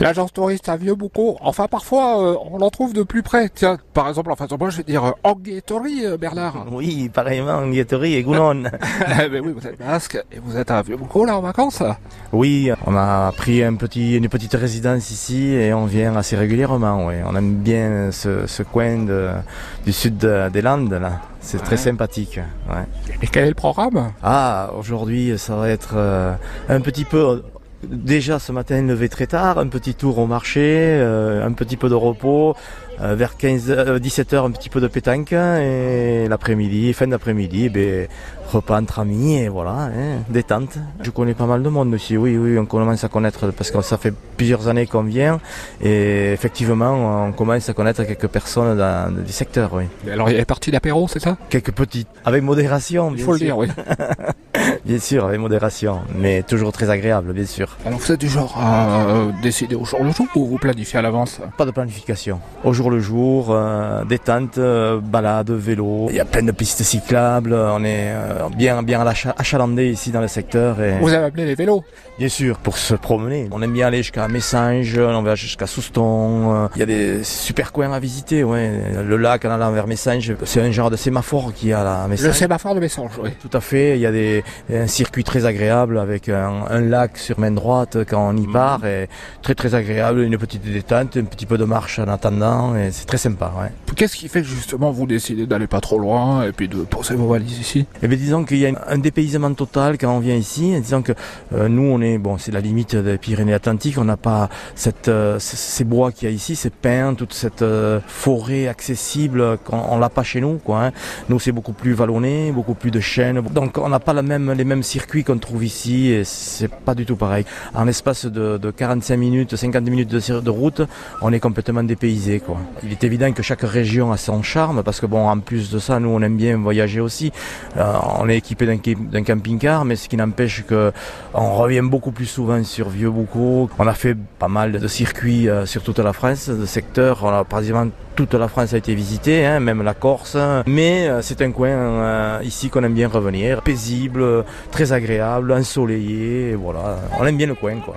L'agence touriste à Vieux-Boucau, enfin parfois euh, on en trouve de plus près. Tiens, par exemple en face de moi je vais dire euh, euh, Bernard. Oui, pareillement, Anguetterie et Gounon. Eh ben oui, vous êtes basque et vous êtes à Vieux-Boucau là en vacances oui, on a pris un petit, une petite résidence ici et on vient assez régulièrement. Ouais. On aime bien ce, ce coin de, du sud de- des Landes là. C'est très sympathique. Ouais. Et quel est le programme? Ah, aujourd'hui, ça va être euh, un petit peu. Déjà ce matin, levé très tard, un petit tour au marché, euh, un petit peu de repos, euh, vers 15, euh, 17 h un petit peu de pétanque et l'après-midi, fin d'après-midi, ben, repas entre amis et voilà, hein, détente. Je connais pas mal de monde aussi, oui, oui, on commence à connaître parce que ça fait plusieurs années qu'on vient et effectivement, on commence à connaître quelques personnes dans, du secteur, oui. Alors il y a les parties d'apéro, c'est ça? Quelques petites, avec modération, Il bien faut le sûr. dire, oui. Bien sûr, avec modération, mais toujours très agréable, bien sûr. Alors vous êtes du genre à euh, décider au jour le jour ou vous planifiez à l'avance Pas de planification. Au jour le jour, euh, détente, euh, balade, vélo. Il y a plein de pistes cyclables. On est bien, bien acha- achalandé ici dans le secteur. Et Vous avez appelé les vélos bien sûr, pour se promener. On aime bien aller jusqu'à Messanges, on va jusqu'à Souston. Il y a des super coins à visiter. Ouais. Le lac en allant vers Messanges, c'est un genre de sémaphore qui a la Le Messanges. sémaphore de Messanges, oui. Tout à fait, il y a des, un circuit très agréable avec un, un lac sur main droite quand on y Mhm. part et très très agréable, une petite détente, un petit peu de marche en attendant et c'est très sympa. Ouais. Qu'est-ce qui fait que justement vous décidez d'aller pas trop loin et puis de poser vos valises ici? Et bien disons qu'il y a un dépaysement total quand on vient ici. Disons que euh, nous on est bon, c'est la limite des Pyrénées-Atlantiques. On n'a pas cette euh, ces bois qu'il y a ici, ces pins, toute cette euh, forêt accessible qu'on on l'a pas chez nous. Quoi, hein. Nous c'est beaucoup plus vallonné, beaucoup plus de chênes. Donc on n'a pas la même les mêmes circuits qu'on trouve ici et c'est pas du tout pareil. En l'espace de, de 45 minutes, 50 minutes de, route, on est complètement dépaysé. Quoi. Il est évident que chaque région a son charme parce que bon, en plus de ça, nous on aime bien voyager aussi. Euh, on est équipé d'un camping-car, mais ce qui n'empêche que on revient beaucoup plus souvent sur Vieux-Boucau. On a fait pas mal de circuits euh, sur toute la France, de secteurs. On a pratiquement toute la France a été visitée, hein, même la Corse. Mais euh, c'est un coin ici qu'on aime bien revenir, paisible, très agréable, ensoleillé. voilà, on aime bien le coin, quoi.